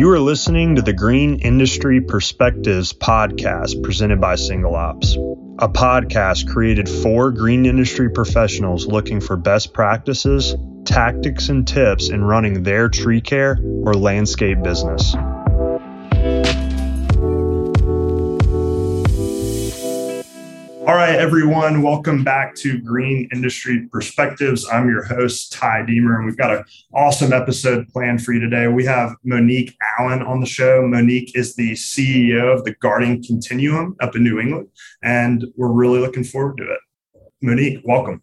You are listening to the Green Industry Perspectives podcast presented by SingleOps, a podcast created for green industry professionals looking for best practices, tactics, and tips in running their tree care or landscape business. All right, everyone, welcome back to Green Industry Perspectives. I'm your host, Ty Deemer, and we've got an awesome episode planned for you today. We have Monique Allen on the show. Monique is the CEO of the Garden Continuum up in New England, and we're really looking forward to it. Monique, welcome.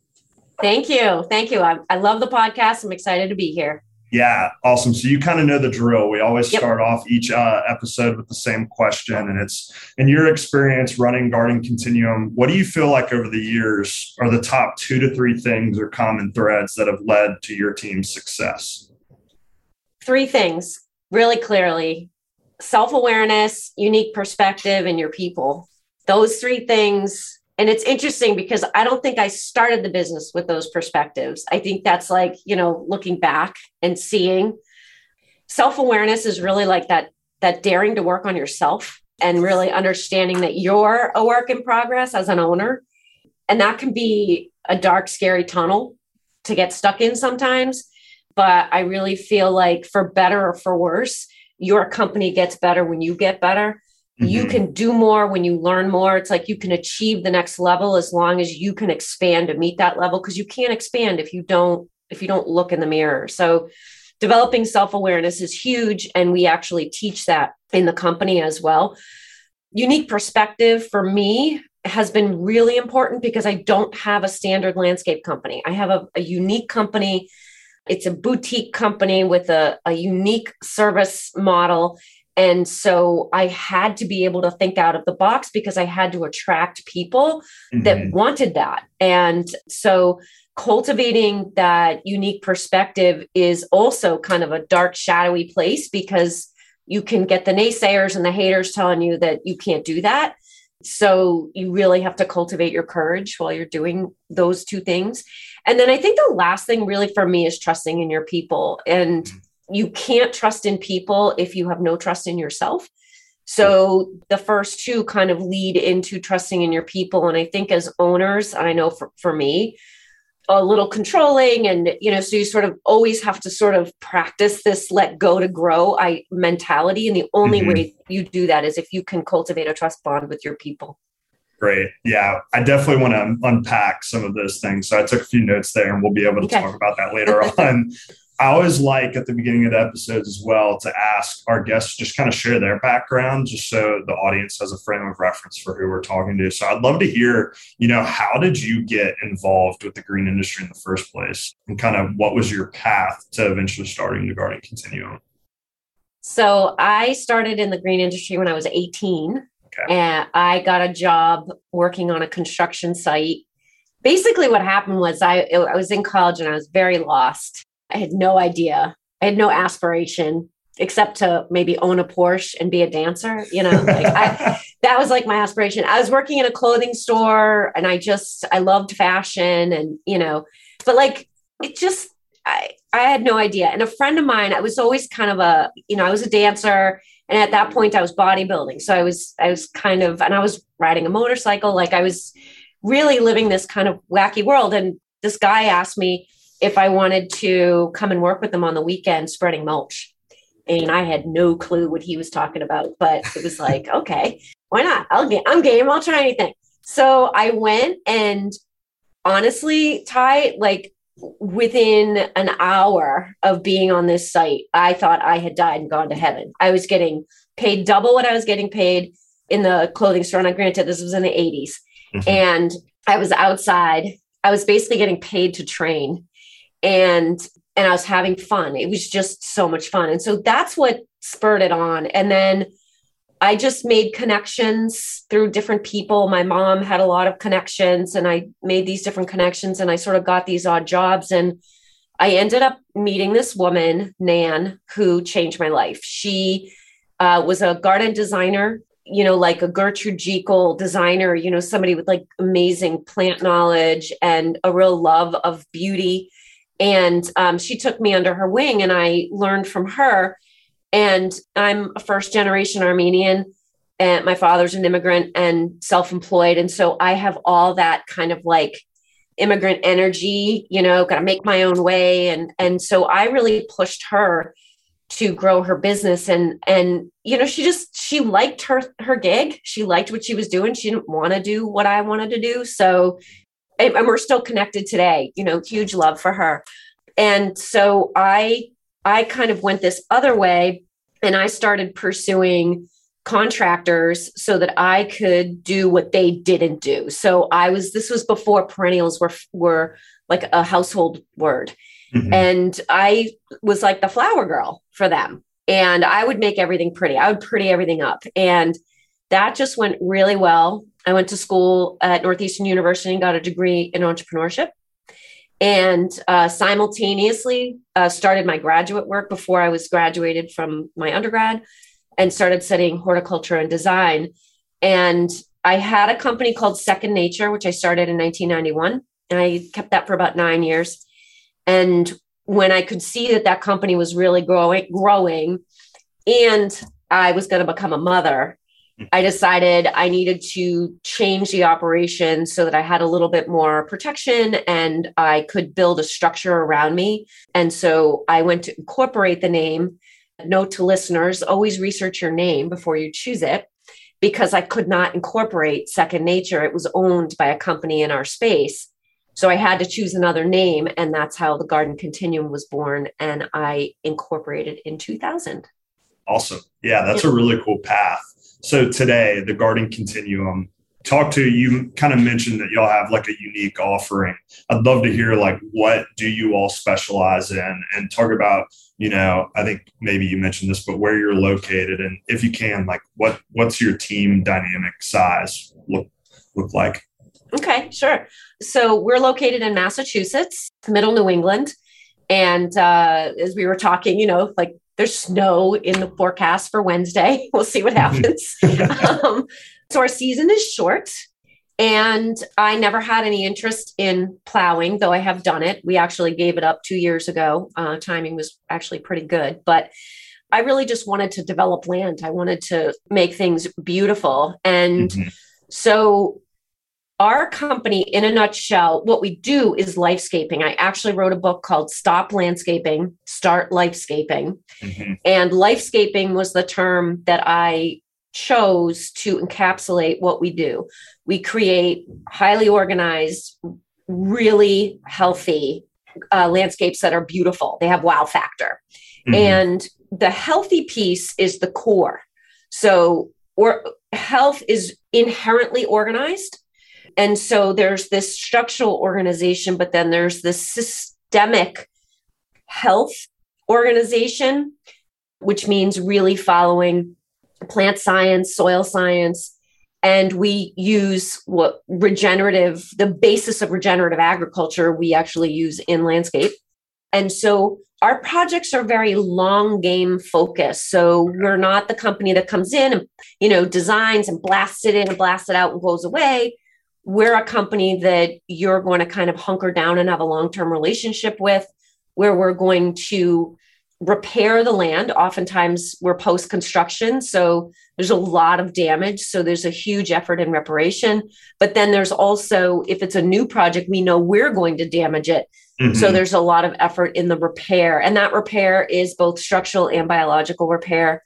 Thank you. Thank you. I, I love the podcast. I'm excited to be here. Yeah, awesome. So you kind of know the drill. We always yep. start off each uh, episode with the same question, and it's in your experience running Garden Continuum. What do you feel like over the years are the top two to three things or common threads that have led to your team's success? Three things, really clearly: self awareness, unique perspective, and your people. Those three things and it's interesting because i don't think i started the business with those perspectives. I think that's like you know looking back and seeing. Self-awareness is really like that that daring to work on yourself and really understanding that you're a work in progress as an owner. And that can be a dark scary tunnel to get stuck in sometimes. But i really feel like for better or for worse your company gets better when you get better Mm-hmm. You can do more when you learn more. It's like you can achieve the next level as long as you can expand to meet that level because you can't expand if you don't if you don't look in the mirror. So developing self-awareness is huge and we actually teach that in the company as well. Unique perspective for me has been really important because I don't have a standard landscape company. I have a, a unique company. It's a boutique company with a, a unique service model and so I had to be able to think out of the box because I had to attract people mm-hmm. that wanted that. And so cultivating that unique perspective is also kind of a dark, shadowy place because you can get the naysayers and the haters telling you that you can't do that. So you really have to cultivate your courage while you're doing those two things. And then I think the last thing really for me is trusting in your people. And mm-hmm you can't trust in people if you have no trust in yourself. So the first two kind of lead into trusting in your people. And I think as owners, I know for, for me, a little controlling and you know so you sort of always have to sort of practice this let go to grow i mentality and the only mm-hmm. way you do that is if you can cultivate a trust bond with your people great yeah i definitely want to unpack some of those things so i took a few notes there and we'll be able to okay. talk about that later on I always like at the beginning of the episodes as well to ask our guests just kind of share their background, just so the audience has a frame of reference for who we're talking to. So I'd love to hear, you know, how did you get involved with the green industry in the first place, and kind of what was your path to eventually starting the Garden Continuum? So I started in the green industry when I was 18, okay. and I got a job working on a construction site. Basically, what happened was I I was in college and I was very lost I had no idea. I had no aspiration except to maybe own a Porsche and be a dancer. You know, like I, that was like my aspiration. I was working in a clothing store and I just, I loved fashion and, you know, but like it just, I, I had no idea. And a friend of mine, I was always kind of a, you know, I was a dancer. And at that point I was bodybuilding. So I was, I was kind of, and I was riding a motorcycle. Like I was really living this kind of wacky world. And this guy asked me, if I wanted to come and work with them on the weekend spreading mulch. And I had no clue what he was talking about, but it was like, okay, why not? I'll get, I'm game. I'll try anything. So I went and honestly, Ty, like within an hour of being on this site, I thought I had died and gone to heaven. I was getting paid double what I was getting paid in the clothing store. And I granted, this was in the 80s. Mm-hmm. And I was outside. I was basically getting paid to train and and I was having fun. It was just so much fun. And so that's what spurred it on. And then I just made connections through different people. My mom had a lot of connections and I made these different connections and I sort of got these odd jobs and I ended up meeting this woman, Nan, who changed my life. She uh, was a garden designer, you know, like a Gertrude Jekyll designer, you know, somebody with like amazing plant knowledge and a real love of beauty and um, she took me under her wing and i learned from her. And I'm a first generation Armenian and my father's an immigrant and self-employed. And so i have all that kind of like immigrant energy you know gotta make my own way. And and so i really pushed her to grow her business. And and you know she just she liked her her gig. She liked what she was doing. She didn't want to do what i wanted to do. So and we're still connected today you know huge love for her and so i i kind of went this other way and i started pursuing contractors so that I could do what they didn't do. So I was this was before perennials were were like a household word. Mm-hmm. And I was like the flower girl for them. And I would make everything pretty. I would pretty everything up. And that just went really well. I went to school at Northeastern University and got a degree in entrepreneurship. And uh, simultaneously uh, started my graduate work before I was graduated from my undergrad and started studying horticulture and design. And I had a company called Second Nature, which I started in 1991. And I kept that for about nine years. And when I could see that that company was really growing, growing, and I was going to become a mother, I decided I needed to change the operation so that I had a little bit more protection and I could build a structure around me. And so I went to incorporate the name Note to listeners always research your name before you choose it because I could not incorporate Second Nature. It was owned by a company in our space. So I had to choose another name, and that's how the Garden Continuum was born. And I incorporated in 2000. Awesome. Yeah, that's a really cool path. So today, the Garden Continuum talk to you kind of mentioned that y'all have like a unique offering. I'd love to hear like what do you all specialize in? And talk about you know i think maybe you mentioned this but where you're located and if you can like what what's your team dynamic size look look like? Okay sure. So we're located in massachusetts middle new england and uh, as we were talking you know like there's snow in the forecast for wednesday we'll see what happens um, so our season is short. And I never had any interest in plowing, though I have done it. We actually gave it up two years ago. Uh, timing was actually pretty good, but I really just wanted to develop land. I wanted to make things beautiful. And mm-hmm. so, our company, in a nutshell, what we do is lifescaping. I actually wrote a book called Stop Landscaping, Start Lifescaping. Mm-hmm. And lifescaping was the term that I chose to encapsulate what we do. We create highly organized, really healthy uh, landscapes that are beautiful. They have wow factor. Mm-hmm. And the healthy piece is the core. So, or health is inherently organized. And so there's this structural organization, but then there's this systemic health organization, which means really following plant science, soil science, and we use what regenerative, the basis of regenerative agriculture, we actually use in landscape. And so our projects are very long game focused. So we're not the company that comes in and, you know, designs and blasts it in and blasts it out and goes away. We're a company that you're going to kind of hunker down and have a long term relationship with, where we're going to repair the land. Oftentimes we're post construction. So there's a lot of damage. So there's a huge effort in reparation. But then there's also, if it's a new project, we know we're going to damage it. Mm-hmm. So there's a lot of effort in the repair. And that repair is both structural and biological repair.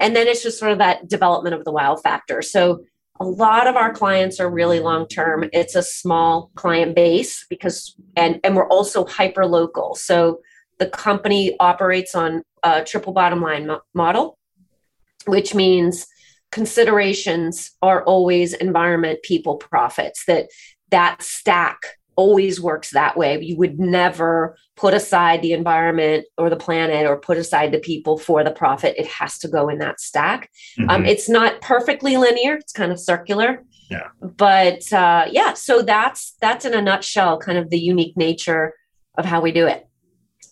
And then it's just sort of that development of the wow factor. So a lot of our clients are really long term. It's a small client base because, and, and we're also hyper local. So the company operates on a triple bottom line mo- model, which means considerations are always environment, people, profits. That that stack always works that way. You would never put aside the environment or the planet or put aside the people for the profit. It has to go in that stack. Mm-hmm. Um, it's not perfectly linear. It's kind of circular. Yeah. But uh, yeah, so that's that's in a nutshell, kind of the unique nature of how we do it.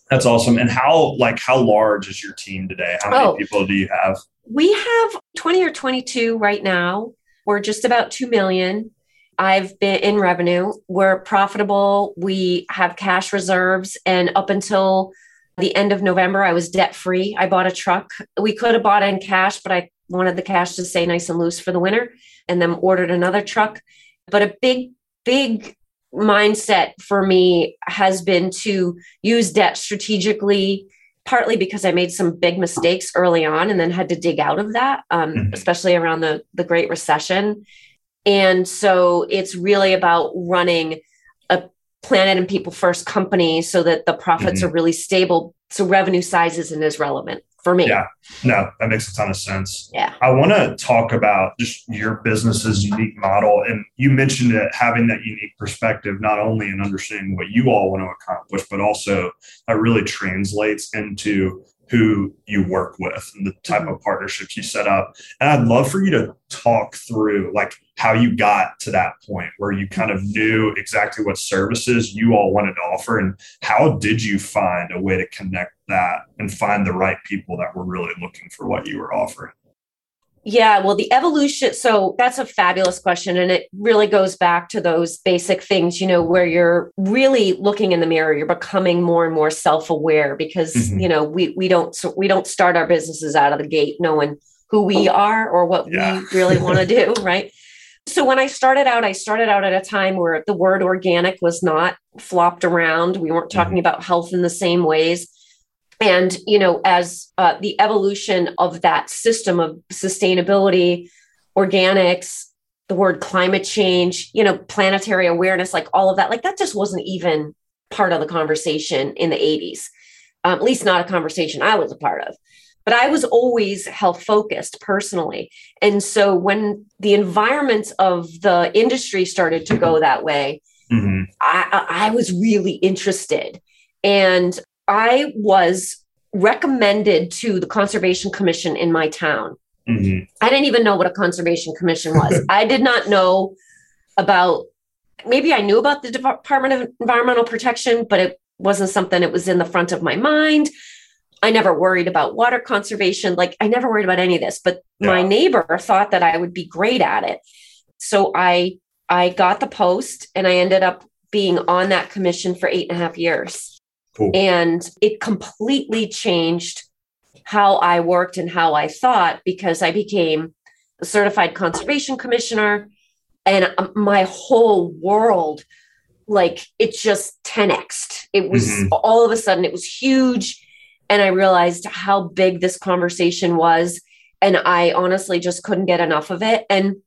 That's awesome. And how like how large is your team today? How many oh, people do you have? We have 20 or 22 right now. We're just about 2 million. I've been in revenue. We're profitable. We have cash reserves and up until the end of November, I was debt free. I bought a truck. We could have bought in cash, but I wanted the cash to stay nice and loose for the winter and then ordered another truck. But a big, big mindset for me has been to use debt strategically partly because i made some big mistakes early on and then had to dig out of that um, mm-hmm. especially around the, the great recession and so it's really about running a planet and people first company so that the profits mm-hmm. are really stable so revenue size isn't as relevant for me. Yeah, no, that makes a ton of sense. Yeah. I want to talk about just your business's unique model. And you mentioned it having that unique perspective, not only in understanding what you all want to accomplish, but also that really translates into who you work with and the type mm-hmm. of partnerships you set up. And I'd love for you to talk through like how you got to that point where you kind of knew exactly what services you all wanted to offer and how did you find a way to connect that and find the right people that were really looking for what you were offering? Yeah, well, the evolution. So that's a fabulous question. And it really goes back to those basic things, you know, where you're really looking in the mirror, you're becoming more and more self-aware because, mm-hmm. you know, we we don't we don't start our businesses out of the gate knowing who we are or what yeah. we really want to do, right? So when I started out, I started out at a time where the word organic was not flopped around. We weren't talking mm-hmm. about health in the same ways and you know as uh, the evolution of that system of sustainability organics the word climate change you know planetary awareness like all of that like that just wasn't even part of the conversation in the 80s um, at least not a conversation i was a part of. But i was always health focused personally. And so when the environment of the industry started to go that way mm-hmm. I, I was really interested. And I was recommended to the Conservation Commission in my town. Mm-hmm. I didn't even know what a Conservation Commission was. I did not know about, maybe I knew about the Department of Environmental Protection, but it wasn't something that was in the front of my mind. I never worried about water conservation. Like I never worried about any of this, but yeah. my neighbor thought that I would be great at it. So I I got the post and I ended up being on that commission for eight and a half years. Cool. And it completely changed how I worked and how I thought because I became a certified conservation commissioner and um, my whole world like it just 10x it was mm-hmm. all of a sudden it was huge and i realized how big this conversation was and i honestly just couldn't get enough of it and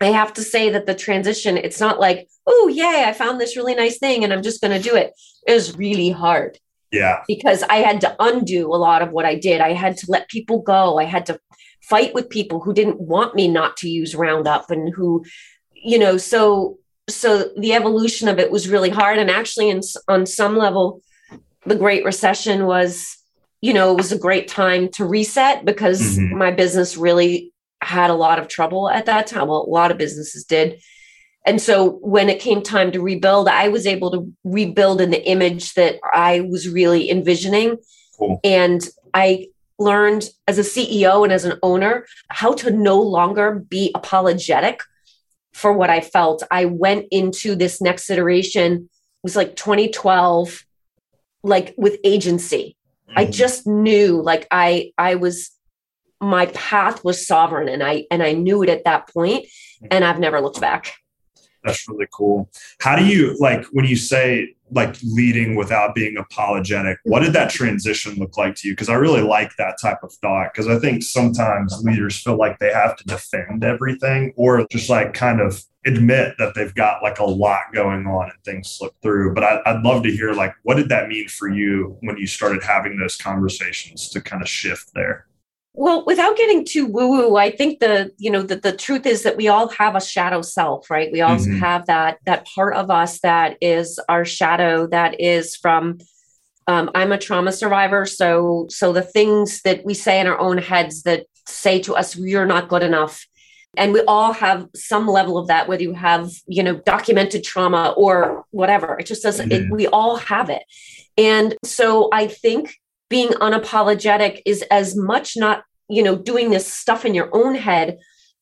i have to say that the transition it's not like oh, yay, I found this really nice thing and I'm just going to do it. It was really hard. Yeah. Because I had to undo a lot of what I did. I had to let people go. I had to fight with people who didn't want me not to use Roundup and who, you know, so so the evolution of it was really hard and actually in, on some level the great recession was you know it was a great time to reset because mm-hmm. my business really had a lot of trouble at that time well a lot of businesses did and so when it came time to rebuild, I was able to rebuild in the image that I was really envisioning. Cool. And I learned as a CEO and as an owner how to no longer be apologetic for what I felt. I went into this next iteration, it was like 2012, like with agency. Mm-hmm. I just knew like I I was my path was sovereign and I and I knew it at that point mm-hmm. and I've never looked back. That's really cool. How do you like when you say like leading without being apologetic? What did that transition look like to you? Because I really like that type of thought. Because I think sometimes leaders feel like they have to defend everything or just like kind of admit that they've got like a lot going on and things slip through. But I, would love to hear like what did that mean for you when you started having those conversations to kind of shift there? Well, without getting too woo woo, I think the you know the, the truth is that we all have a shadow self, right? We all mm-hmm. have that that part of us that is our shadow that is from. Um, I'm a trauma survivor, so so the things that we say in our own heads that say to us you're not good enough, and we all have some level of that, whether you have you know documented trauma or whatever. It just doesn't. Mm-hmm. It, we all have it, and so I think being unapologetic is as much not you know doing this stuff in your own head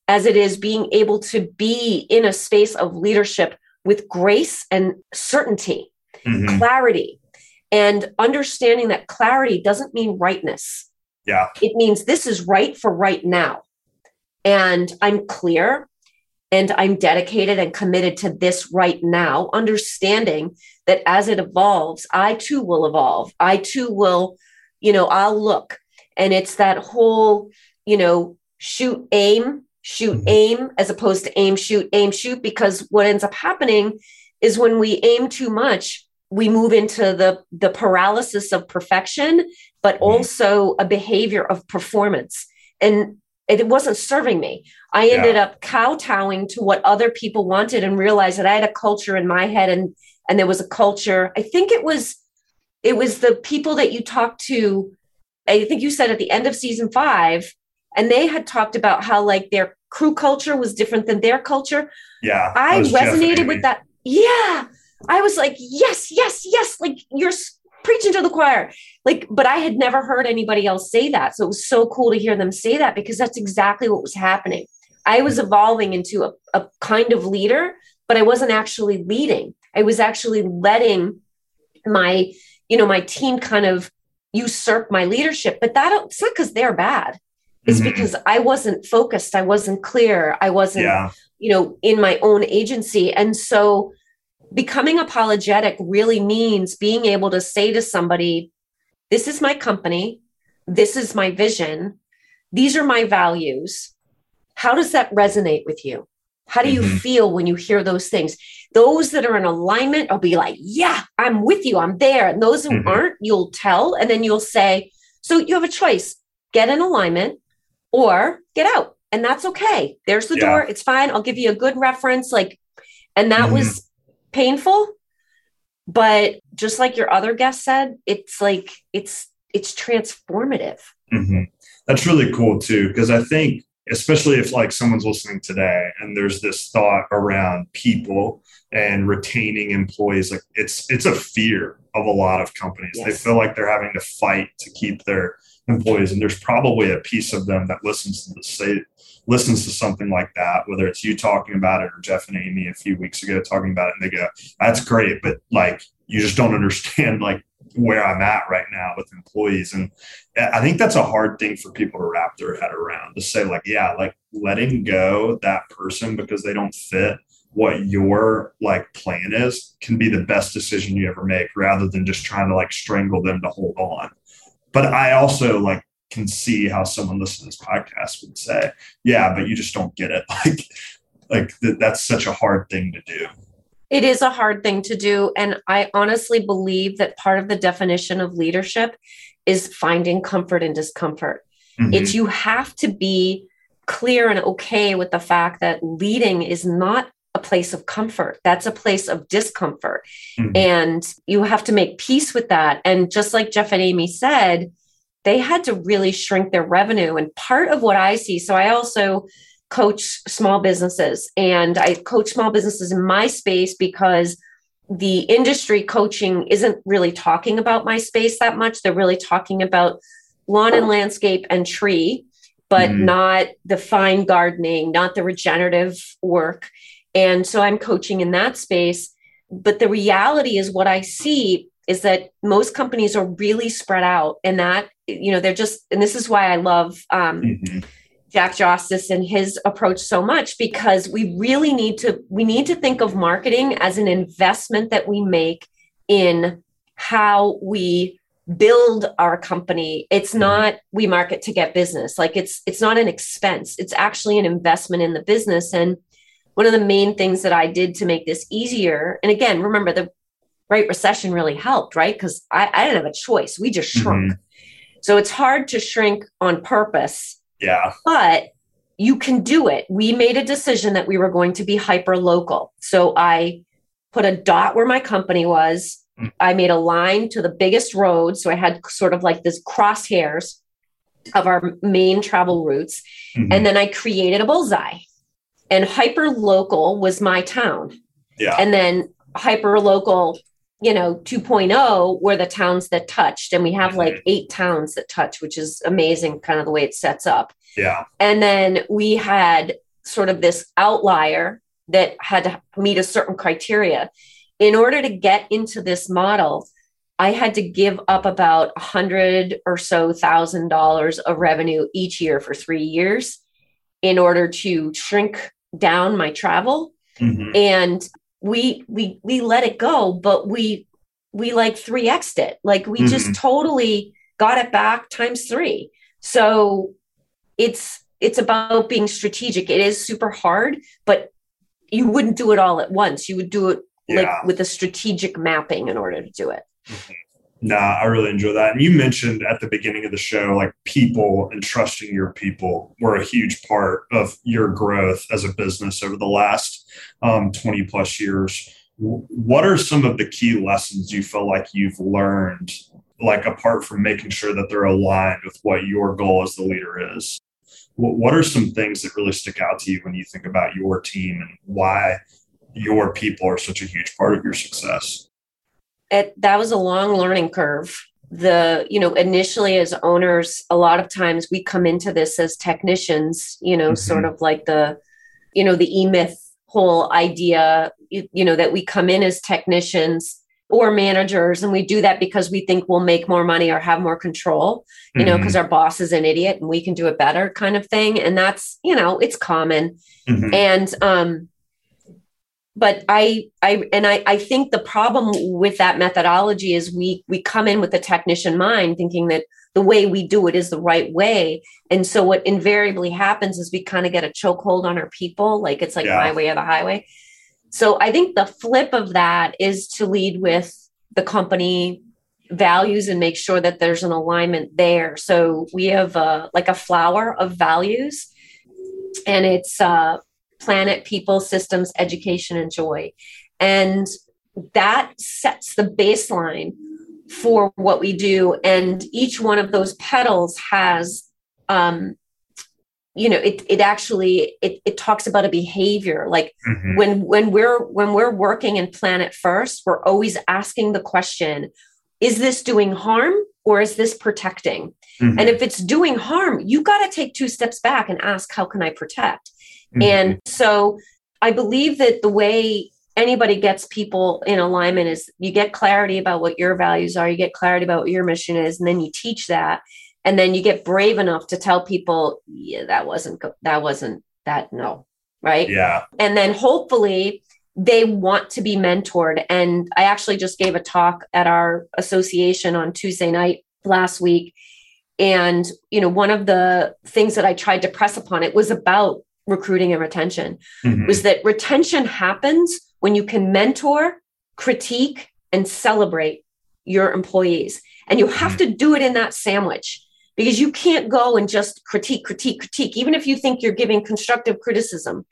as it is being able to be in a space of leadership with grace and certainty mm-hmm. clarity and understanding that clarity doesn't mean rightness. Yeah. It means this is right for right now. And I'm clear and I'm dedicated and committed to this right now, understanding that as it evolves, I too will evolve. I too will, you know, I'll look. And it's that whole, you know, shoot, aim, shoot, mm-hmm. aim, as opposed to aim, shoot, aim, shoot, because what ends up happening is when we aim too much, we move into the the paralysis of perfection but mm-hmm. also a behavior of performance and it wasn't serving me i ended yeah. up kowtowing to what other people wanted and realized that i had a culture in my head and and there was a culture i think it was it was the people that you talked to i think you said at the end of season five and they had talked about how like their crew culture was different than their culture yeah i resonated with that yeah I was like, yes, yes, yes. Like you're preaching to the choir. Like, but I had never heard anybody else say that. So it was so cool to hear them say that because that's exactly what was happening. I was evolving into a, a kind of leader, but I wasn't actually leading. I was actually letting my, you know, my team kind of usurp my leadership. But that it's not because they're bad. It's mm-hmm. because I wasn't focused. I wasn't clear. I wasn't, yeah. you know, in my own agency. And so becoming apologetic really means being able to say to somebody, This is my company, this is my vision, these are my values. How does that resonate with you? How do you mm-hmm. feel when you hear those things? Those that are in alignment will be like, Yeah, I'm with you, I'm there. And those who mm-hmm. aren't, you'll tell, and then you'll say, So you have a choice get in alignment or get out. And that's okay. There's the yeah. door. It's fine. I'll give you a good reference. Like, and that mm-hmm. was painful but just like your other guest said it's like it's it's transformative mm-hmm. that's really cool too because i think especially if like someone's listening today and there's this thought around people and retaining employees like it's it's a fear of a lot of companies yes. they feel like they're having to fight to keep their employees and there's probably a piece of them that listens to the state listens to something like that, whether it's you talking about it or Jeff and Amy a few weeks ago talking about it, and they go, "That's great," but like you just don't understand like where I'm at right now with employees, and I think that's a hard thing for people to wrap their head around to say like, yeah, like letting go that person because they don't fit what your like plan is can be the best decision you ever make rather than just trying to like strangle them to hold on but i also like can see how someone listening to this podcast would say, yeah, but you just don't get it. Like, like th- that's such a hard thing to do. It is a hard thing to do. And I honestly believe that part of the definition of leadership is finding comfort in discomfort. Mm-hmm. It's you have to be clear and okay with the fact that leading is not a place of comfort. That's a place of discomfort. Mm-hmm. And you have to make peace with that. And just like Jeff and Amy said, they had to really shrink their revenue. And part of what I see, so I also coach small businesses and I coach small businesses in my space because the industry coaching isn't really talking about my space that much. They're really talking about lawn and landscape and tree, but mm. not the fine gardening, not the regenerative work. And so I'm coaching in that space. But the reality is what I see is that most companies are really spread out and that you know they're just and this is why i love um, mm-hmm. Jack Jostes and his approach so much because we really need to we need to think of marketing as an investment that we make in how we build our company it's mm-hmm. not we market to get business like it's it's not an expense it's actually an investment in the business and one of the main things that i did to make this easier and again remember the Great Recession really helped, right? Because I, I, didn't have a choice. We just shrunk. Mm-hmm. So it's hard to shrink on purpose. Yeah. But you can do it. We made a decision that we were going to be hyper local. So I put a dot where my company was. Mm-hmm. I made a line to the biggest road. So I had sort of like this crosshairs of our main travel routes. Mm-hmm. And then I created a bullseye. And hyper local was my town. Yeah. And then hyper local you know 2.0 were the towns that touched and we have mm-hmm. like eight towns that touch which is amazing kind of the way it sets up yeah and then we had sort of this outlier that had to meet a certain criteria in order to get into this model I had to give up about a hundred or so thousand dollars of revenue each year for three years in order to shrink down my travel. Mm-hmm. And we we we let it go, but we we like 3x'd it. Like we mm-hmm. just totally got it back times three. So it's it's about being strategic. It is super hard, but you wouldn't do it all at once. You would do it yeah. like with a strategic mapping in order to do it. Mm-hmm. Nah, I really enjoy that. And you mentioned at the beginning of the show, like people and trusting your people were a huge part of your growth as a business over the last um, 20 plus years. What are some of the key lessons you feel like you've learned, like apart from making sure that they're aligned with what your goal as the leader is? What are some things that really stick out to you when you think about your team and why your people are such a huge part of your success? It, that was a long learning curve the you know initially as owners a lot of times we come into this as technicians you know mm-hmm. sort of like the you know the e-myth whole idea you, you, know that we come in as technicians or managers and we do that because we think we'll make more money or have more control you mm-hmm. know because our boss is an idiot and we can do it better kind of thing and that's you know it's common mm-hmm. and um but I, I, and I, I think the problem with that methodology is we, we come in with a technician mind thinking that the way we do it is the right way. And so what invariably happens is we kind of get a chokehold on our people. Like it's like yeah. my way or the highway. So I think the flip of that is to lead with the company values and make sure that there's an alignment there. So we have uh, like a flower of values and it's uh, planet, people, systems, education, and joy. And that sets the baseline for what we do. And each one of those petals has, um, you know, it it actually it it talks about a behavior. Like mm-hmm. when when we're when we're working in planet first, we're always asking the question, is this doing harm or is this protecting? Mm-hmm. And if it's doing harm, you got to take two steps back and ask, how can I protect? Mm-hmm. And so I believe that the way anybody gets people in alignment is you get clarity about what your values are, you get clarity about what your mission is, and then you teach that. And then you get brave enough to tell people, yeah, that wasn't, that wasn't that, no. Right. Yeah. And then hopefully they want to be mentored. And I actually just gave a talk at our association on Tuesday night last week. And, you know, one of the things that I tried to press upon it was about recruiting and retention mm-hmm. was that retention happens when you can mentor, critique, and celebrate your employees. And you have mm-hmm. to do it in that sandwich because you can't go and just critique, critique, critique, even if you think you're giving constructive criticism.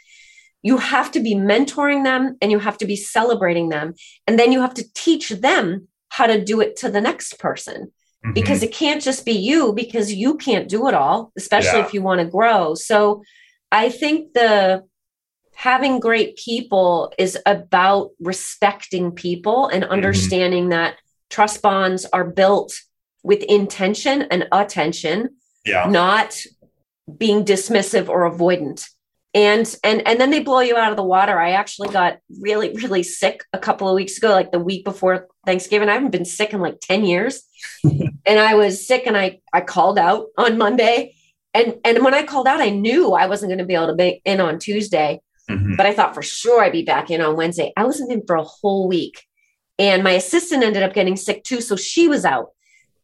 You have to be mentoring them and you have to be celebrating them. And then you have to teach them how to do it to the next person mm-hmm. because it can't just be you because you can't do it all, especially yeah. if you want to grow. So, I think the having great people is about respecting people and mm-hmm. understanding mm-hmm. that trust bonds are built with intention and attention, yeah. not being dismissive or avoidant. And and and then they blow you out of the water. I actually got really really sick a couple of weeks ago, like the week before Thanksgiving. I haven't been sick in like 10 years. and I was sick and I I called out on Monday and and when I called out, I knew I wasn't going to be able to be in on Tuesday, mm-hmm. but I thought for sure I'd be back in on Wednesday. I wasn't in for a whole week, and my assistant ended up getting sick too, so she was out.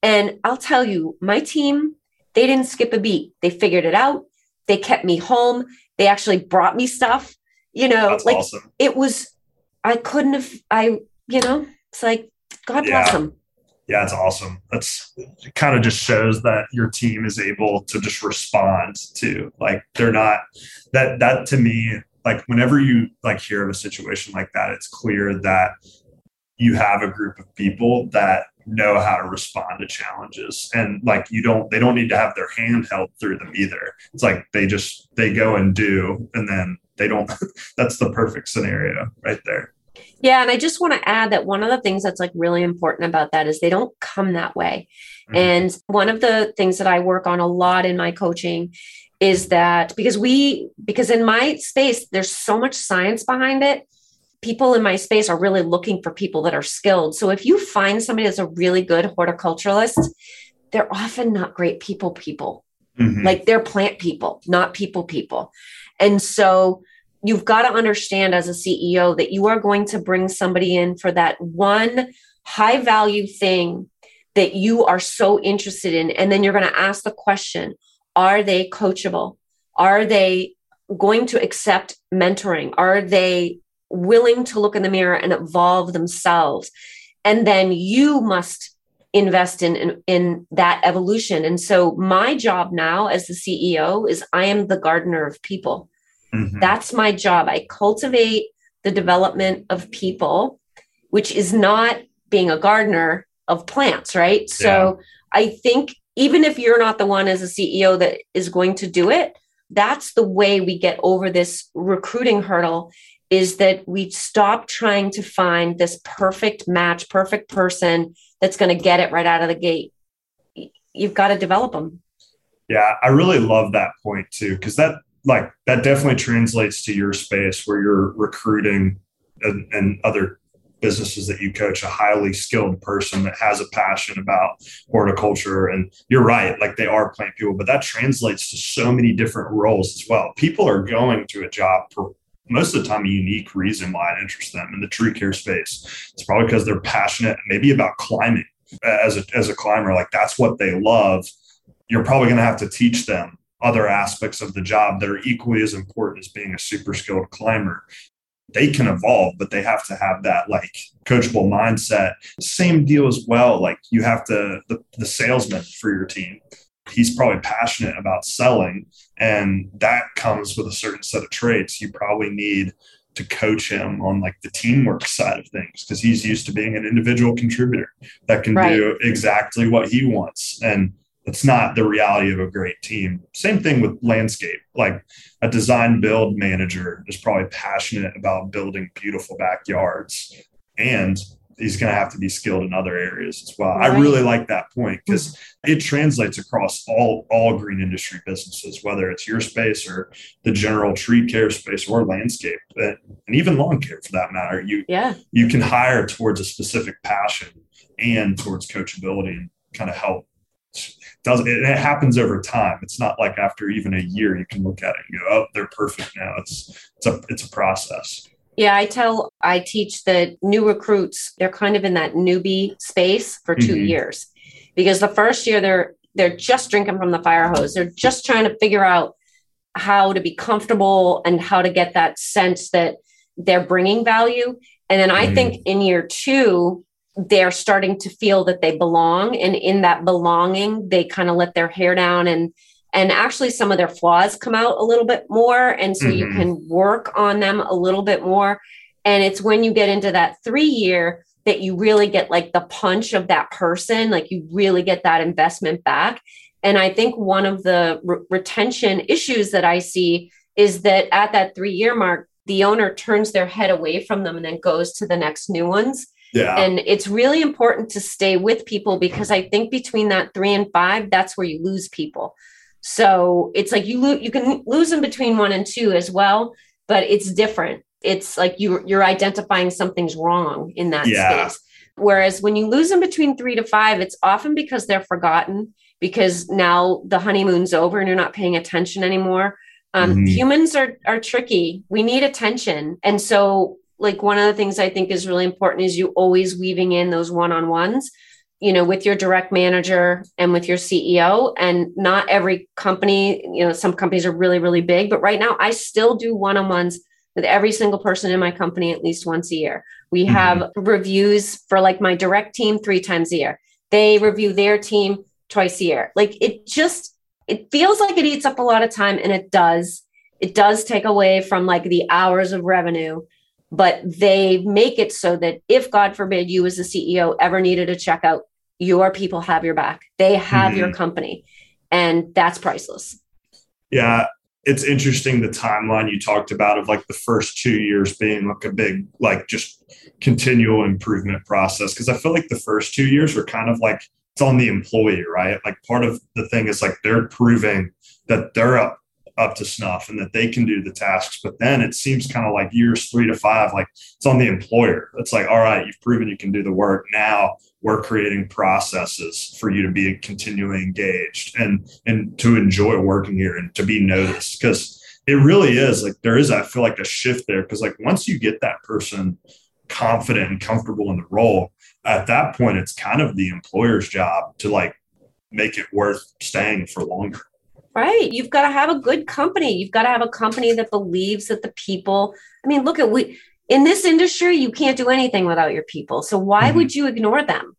And I'll tell you, my team they didn't skip a beat. They figured it out. They kept me home. They actually brought me stuff. You know, That's like awesome. it was. I couldn't have. I you know, it's like God bless them yeah, it's awesome. That's it kind of just shows that your team is able to just respond to like they're not that that to me like whenever you like hear of a situation like that, it's clear that you have a group of people that know how to respond to challenges and like you don't they don't need to have their hand held through them either it's like they just they go and do and then they don't that's the perfect scenario right there yeah, and I just want to add that one of the things that's like really important about that is they don't come that way. Mm-hmm. And one of the things that I work on a lot in my coaching is that because we because in my space there's so much science behind it people in my space are really looking for people that are skilled. So if you find somebody that's a really good horticulturalist, they're often not great people people. Mm-hmm. Like they're plant people, not people people. And so you've got to understand as a CEO that you are going to bring somebody in for that one high value thing that you are so interested in. And then you're going to ask the question Are they coachable? Are they going to accept mentoring? Are they willing to look in the mirror and evolve themselves? And then you must invest in, in, in that evolution. And so my job now as the CEO is I am the gardener of people. Mm-hmm. That's my job. I cultivate the development of people, which is not being a gardener of plants, right? Yeah. So I think even if you're not the one as a CEO that is going to do it, that's the way we get over this recruiting hurdle is that we stop trying to find this perfect match, perfect person that's going to get it right out of the gate. You've got to develop them. Yeah, I really love that point too, because that like that definitely translates to your space where you're recruiting and, and other businesses that you coach a highly skilled person that has a passion about horticulture and you're right like they are plant people but that translates to so many different roles as well people are going to a job for most of the time a unique reason why it interests them in the tree care space it's probably because they're passionate maybe about climbing as a, as a climber like that's what they love you're probably going to have to teach them other aspects of the job that are equally as important as being a super skilled climber they can evolve, but they have to have that like coachable mindset. Same deal as well. Like you have to, the, the salesman for your team, he's probably passionate about selling, and that comes with a certain set of traits. You probably need to coach him on like the teamwork side of things because he's used to being an individual contributor that can right. do exactly what he wants. And it's not the reality of a great team. Same thing with landscape. Like a design build manager is probably passionate about building beautiful backyards and he's going to have to be skilled in other areas as well. Right. I really like that point because mm-hmm. it translates across all all green industry businesses, whether it's your space or the general tree care space or landscape, and even lawn care for that matter. You yeah. you can hire towards a specific passion and towards coachability and kind of help does it, it happens over time. It's not like after even a year you can look at it and go, oh, they're perfect now. It's it's a it's a process. Yeah, I tell I teach the new recruits, they're kind of in that newbie space for 2 mm-hmm. years. Because the first year they're they're just drinking from the fire hose. They're just trying to figure out how to be comfortable and how to get that sense that they're bringing value. And then I mm-hmm. think in year 2 they're starting to feel that they belong and in that belonging they kind of let their hair down and and actually some of their flaws come out a little bit more and so mm-hmm. you can work on them a little bit more and it's when you get into that 3 year that you really get like the punch of that person like you really get that investment back and i think one of the re- retention issues that i see is that at that 3 year mark the owner turns their head away from them and then goes to the next new ones yeah. And it's really important to stay with people because I think between that three and five, that's where you lose people. So it's like you lose, you can lose them between one and two as well, but it's different. It's like you you're identifying something's wrong in that yeah. space. Whereas when you lose them between three to five, it's often because they're forgotten because now the honeymoon's over and you're not paying attention anymore. Um, mm-hmm. Humans are are tricky. We need attention, and so like one of the things I think is really important is you always weaving in those one-on-ones, you know, with your direct manager and with your CEO. And not every company, you know, some companies are really, really big, but right now I still do one-on-ones with every single person in my company at least once a year. We mm-hmm. have reviews for like my direct team three times a year. They review their team twice a year. Like it just it feels like it eats up a lot of time and it does. It does take away from like the hours of revenue but they make it so that if god forbid you as a ceo ever needed a checkout your people have your back. They have mm-hmm. your company. And that's priceless. Yeah it's interesting the timeline you talked about of like the first two years being like a big like just continual improvement process. Because i feel like the first two years were kind of like it's on the employee right? Like part of the thing is like they're proving that they're a, up to snuff and that they can do the tasks. But then it seems kind of like years three to five, like it's on the employer. It's like, all right, you've proven you can do the work. Now we're creating processes for you to be continually engaged and and to enjoy working here and to be noticed. Because it really is like there is, I feel like a shift there. Cause like once you get that person confident and comfortable in the role, at that point it's kind of the employer's job to like make it worth staying for longer. Right. You've got to have a good company. You've got to have a company that believes that the people, I mean, look at we in this industry, you can't do anything without your people. So why mm-hmm. would you ignore them?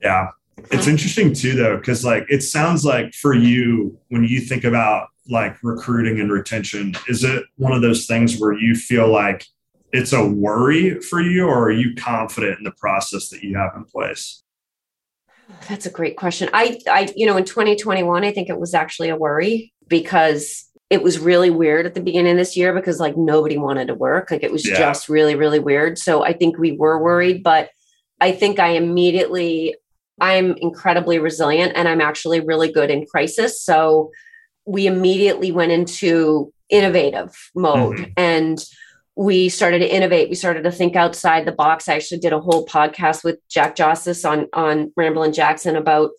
Yeah. It's interesting too, though, because like it sounds like for you, when you think about like recruiting and retention, is it one of those things where you feel like it's a worry for you, or are you confident in the process that you have in place? That's a great question. I, I, you know, in 2021, I think it was actually a worry because it was really weird at the beginning of this year because like nobody wanted to work. Like it was yeah. just really, really weird. So I think we were worried, but I think I immediately, I'm incredibly resilient and I'm actually really good in crisis. So we immediately went into innovative mode mm-hmm. and we started to innovate. We started to think outside the box. I actually did a whole podcast with Jack Jostes on on Ramblin' Jackalope about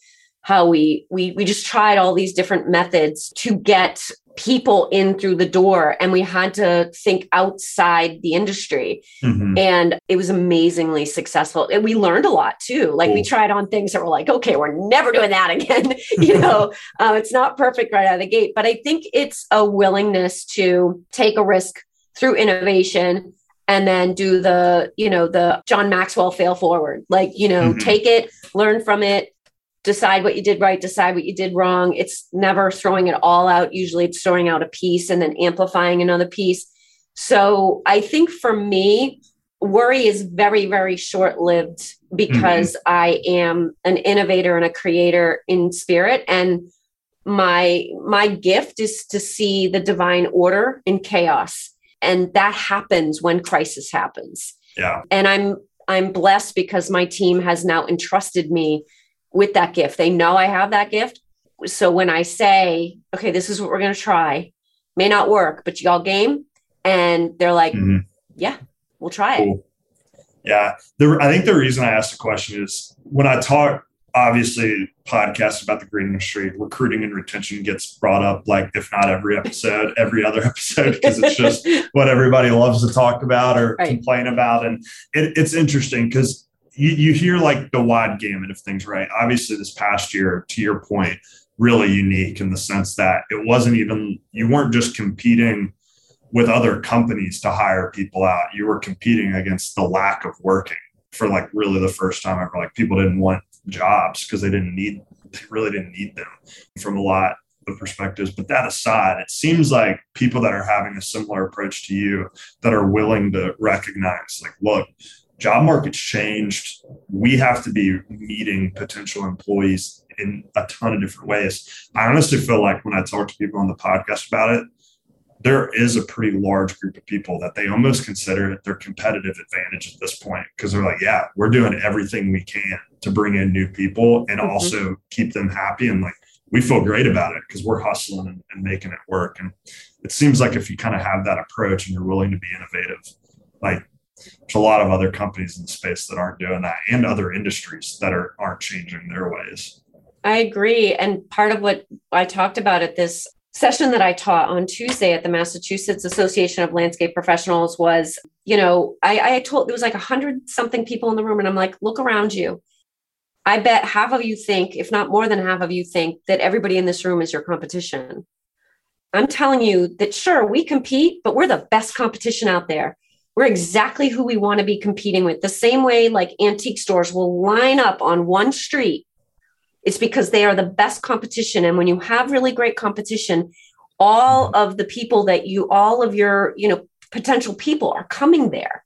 how we we we just tried all these different methods to get people in through the door and we had to think outside the industry mm-hmm. and it was amazingly successful and we learned a lot too like cool. we tried on things that were like okay we're never doing that again you know uh, it's not perfect right out of the gate but i think it's a willingness to take a risk through innovation and then do the you know the john maxwell fail forward. Like you know mm-hmm. take it learn from it decide what you did right decide what you did wrong. It's never throwing it all out. Usually it's throwing out a piece and then amplifying another piece. So i think for me worry is very very short lived because mm-hmm. i am an innovator and a creator in spirit. And my my gift is to see the divine order in chaos and that happens when crisis happens. Yeah. And i'm i'm blessed because my team has now entrusted me with that gift. They know i have that gift. So when i say okay this is what we're going to try may not work but y'all game. And they're like mm-hmm. yeah we'll try cool. it yeah. The, i think the reason i asked the question is when i talk obviously podcasts about the green industry recruiting and retention gets brought up like if not every episode every other episode because it's just what everybody loves to talk about or right. complain about. And it, it's interesting because you, you hear like the wide gamut of things right? Obviously this past year to your point really unique in the sense that it wasn't even you weren't just competing with other companies to hire people out. You were competing against the lack of working for like really the first time ever. Like people didn't want jobs because they didn't need they really didn't need them from a lot of perspectives. But that aside, it seems like people that are having a similar approach to you that are willing to recognize, like, look, job market's changed. We have to be meeting potential employees in a ton of different ways. I honestly feel like when I talk to people on the podcast about it, there is a pretty large group of people that they almost consider it their competitive advantage at this point because they're like, yeah, we're doing everything we can to bring in new people and mm-hmm. also keep them happy and like we feel great about it because we're hustling and, and, making it work. And it seems like if you kind of have that approach and you're willing to be innovative, like there's a lot of other companies in the space that aren't doing that and other industries that are aren't changing their ways. I agree. And part of what I talked about at this session that I taught on Tuesday at the Massachusetts Association of Landscape Professionals was, you know, I, I told there was like a hundred something people in the room, and I'm like, look around you. I bet half of you think, if not more than half of you think, that everybody in this room is your competition. I'm telling you that sure, we compete, but we're the best competition out there. We're exactly who we want to be competing with. The same way like antique stores will line up on one street it's because they are the best competition. And when you have really great competition, all mm-hmm. of the people that you, all of your, you know, potential people are coming there.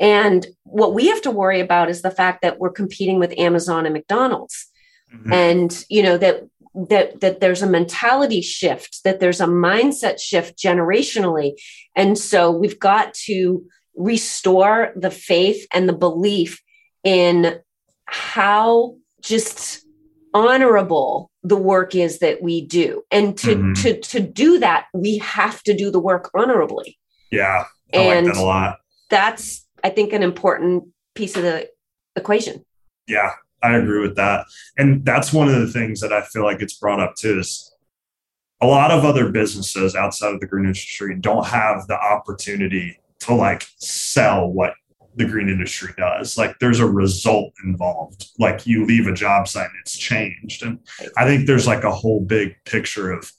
And what we have to worry about is the fact that we're competing with Amazon and McDonald's. Mm-hmm. And, you know, that that that there's a mentality shift that there's a mindset shift generationally and so we've got to restore the faith and the belief in how just honorable the work is that we do. And to mm-hmm. to to do that, we have to do the work honorably. Yeah. I and like that a lot. That's I think an important piece of the equation. Yeah, I agree with that. And that's one of the things that I feel like it's brought up too is a lot of other businesses outside of the green industry don't have the opportunity to like sell what the green industry does. Like there's a result involved. Like you leave a job site and it's changed. And I think there's like a whole big picture of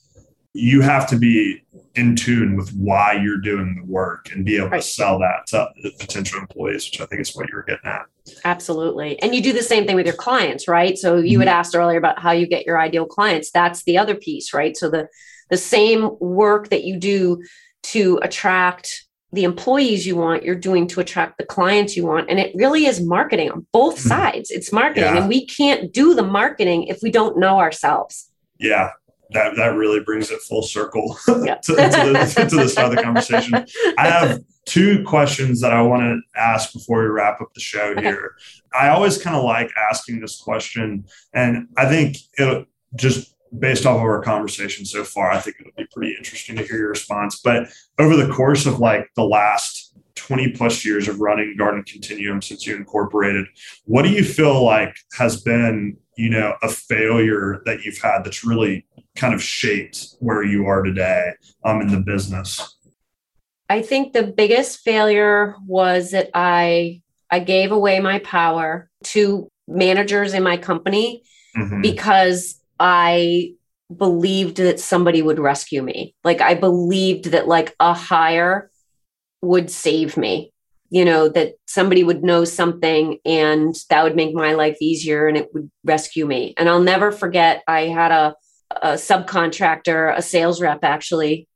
you have to be in tune with why you're doing the work and be able right. to sell that to potential employees, which I think is what you're getting at. Absolutely. And you do the same thing with your clients, right? So you mm-hmm. had asked earlier about how you get your ideal clients. That's the other piece, right? So the the same work that you do to attract the employees you want, you're doing to attract the clients you want. And it really is marketing on both mm-hmm. sides. It's marketing. Yeah. And we can't do the marketing if we don't know ourselves. Yeah. That, that really brings it full circle yeah. to, to, the, to of the conversation. I have two questions that I want to ask before we wrap up the show okay. here. I always kind of like asking this question, and I think it'll just based off of our conversation so far, I think it'll be pretty interesting to hear your response. But over the course of like the last 20 plus years of running Garden Continuum since you incorporated, what do you feel like has been, you know, a failure that you've had that's really kind of shaped where you are today um, in the business? I think the biggest failure was that I I gave away my power to managers in my company mm-hmm. because I believed that somebody would rescue me. Like I believed that like a higher would save me. You know, that somebody would know something and that would make my life easier and it would rescue me. And I'll never forget I had a a subcontractor, a sales rep actually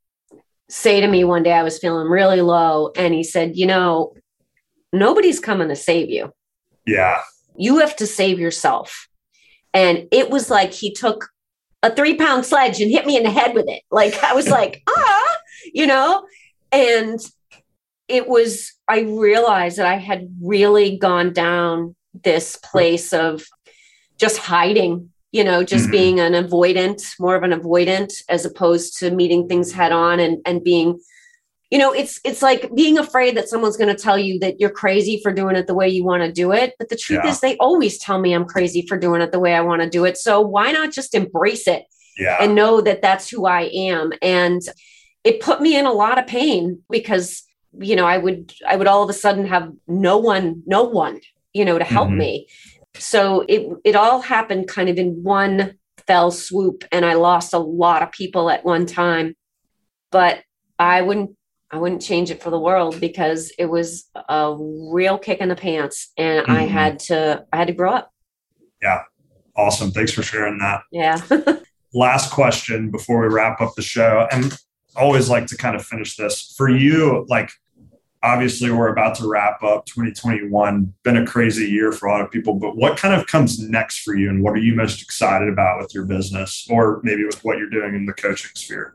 say to me one day I was feeling really low and he said, "You know, nobody's coming to save you. Yeah. You have to save yourself." And it was like he took a three pound sledge and hit me in the head with it. Like I was like, ah, you know, and it was, I realized that I had really gone down this place of just hiding, you know, just mm-hmm. being an avoidant, more of an avoidant as opposed to meeting things head on and, and being you know it's it's like being afraid that someone's going to tell you that you're crazy for doing it the way you want to do it but the truth yeah. is they always tell me i'm crazy for doing it the way i want to do it so why not just embrace it yeah. and know that that's who i am and it put me in a lot of pain because you know i would i would all of a sudden have no one no one you know to help mm-hmm. me so it it all happened kind of in one fell swoop and i lost a lot of people at one time but i wouldn't I wouldn't change it for the world because it was a real kick in the pants and mm-hmm. I had to I had to grow up. Yeah. Awesome. Thanks for sharing that. Yeah. Last question before we wrap up the show. And always like to kind of finish this. For you, like obviously we're about to wrap up 2021. Been a crazy year for a lot of people, but what kind of comes next for you and what are you most excited about with your business or maybe with what you're doing in the coaching sphere?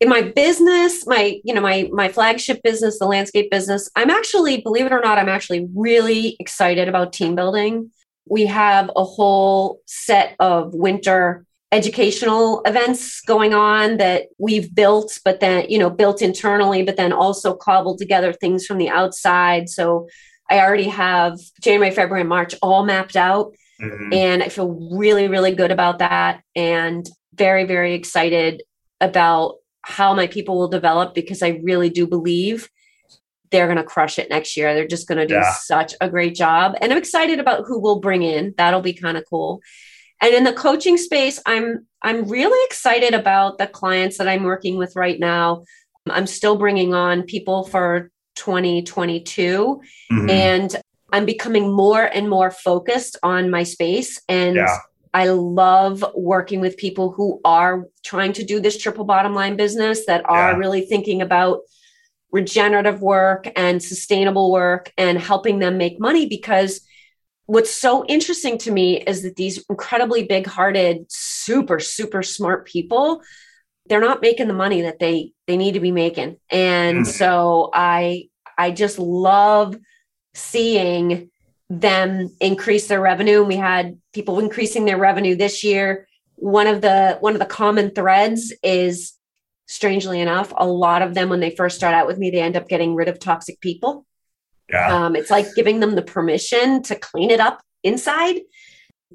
In my business my you know my my flagship business the landscape business i'm actually believe it or not i'm actually really excited about team building we have a whole set of winter educational events going on that we've built but then you know built internally but then also cobbled together things from the outside so i already have january february and march all mapped out mm-hmm. and i feel really really good about that and very very excited about how my people will develop because I really do believe they're going to crush it next year. They're just going to do yeah. such a great job. And I'm excited about who we'll bring in. That'll be kind of cool. And in the coaching space, I'm I'm really excited about the clients that I'm working with right now. I'm still bringing on people for 2022 mm-hmm. and I'm becoming more and more focused on my space and yeah. I love working with people who are trying to do this triple bottom line business that are yeah. really thinking about regenerative work and sustainable work and helping them make money because what's so interesting to me is that these incredibly big hearted super super smart people they're not making the money that they they need to be making and mm. so i i just love seeing them increase their revenue. And we had people increasing their revenue this year. One of the one of the common threads is strangely enough, a lot of them when they first start out with me, they end up getting rid of toxic people. Yeah. Um, it's like giving them the permission to clean it up inside.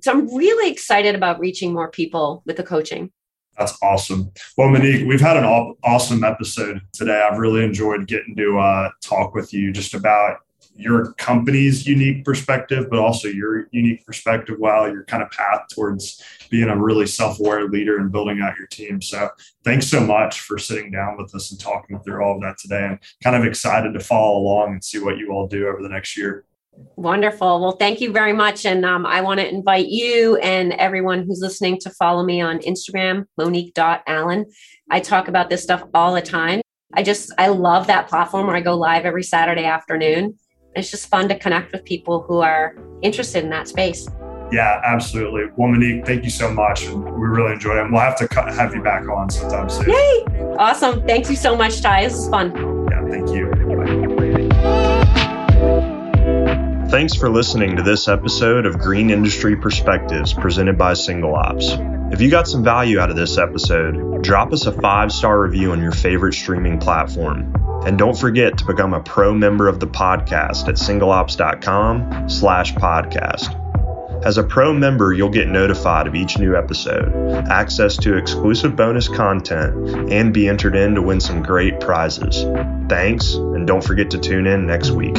So I'm really excited about reaching more people with the coaching. That's awesome. Well, Monique, we've had an awesome episode today. I've really enjoyed getting to uh, talk with you just about your company's unique perspective, but also your unique perspective while your kind of path towards being a really self-aware leader and building out your team. So thanks so much for sitting down with us and talking through all of that today. I'm kind of excited to follow along and see what you all do over the next year. Wonderful. Well, thank you very much. And um, I want to invite you and everyone who's listening to follow me on Instagram, monique.allen. I talk about this stuff all the time. I just, I love that platform where I go live every Saturday afternoon. It's just fun to connect with people who are interested in that space. Yeah, absolutely. Well, Monique, thank you so much. We really enjoyed it. we'll have to have you back on sometime soon. Yay! Awesome. Thank you so much, Ty. This is fun. Yeah, thank you. Thanks for listening to this episode of Green Industry Perspectives presented by SingleOps. If you got some value out of this episode, drop us a five star review on your favorite streaming platform. And don't forget to become a pro member of the podcast at singleops.com slash podcast. As a pro member, you'll get notified of each new episode, access to exclusive bonus content, and be entered in to win some great prizes. Thanks, and don't forget to tune in next week.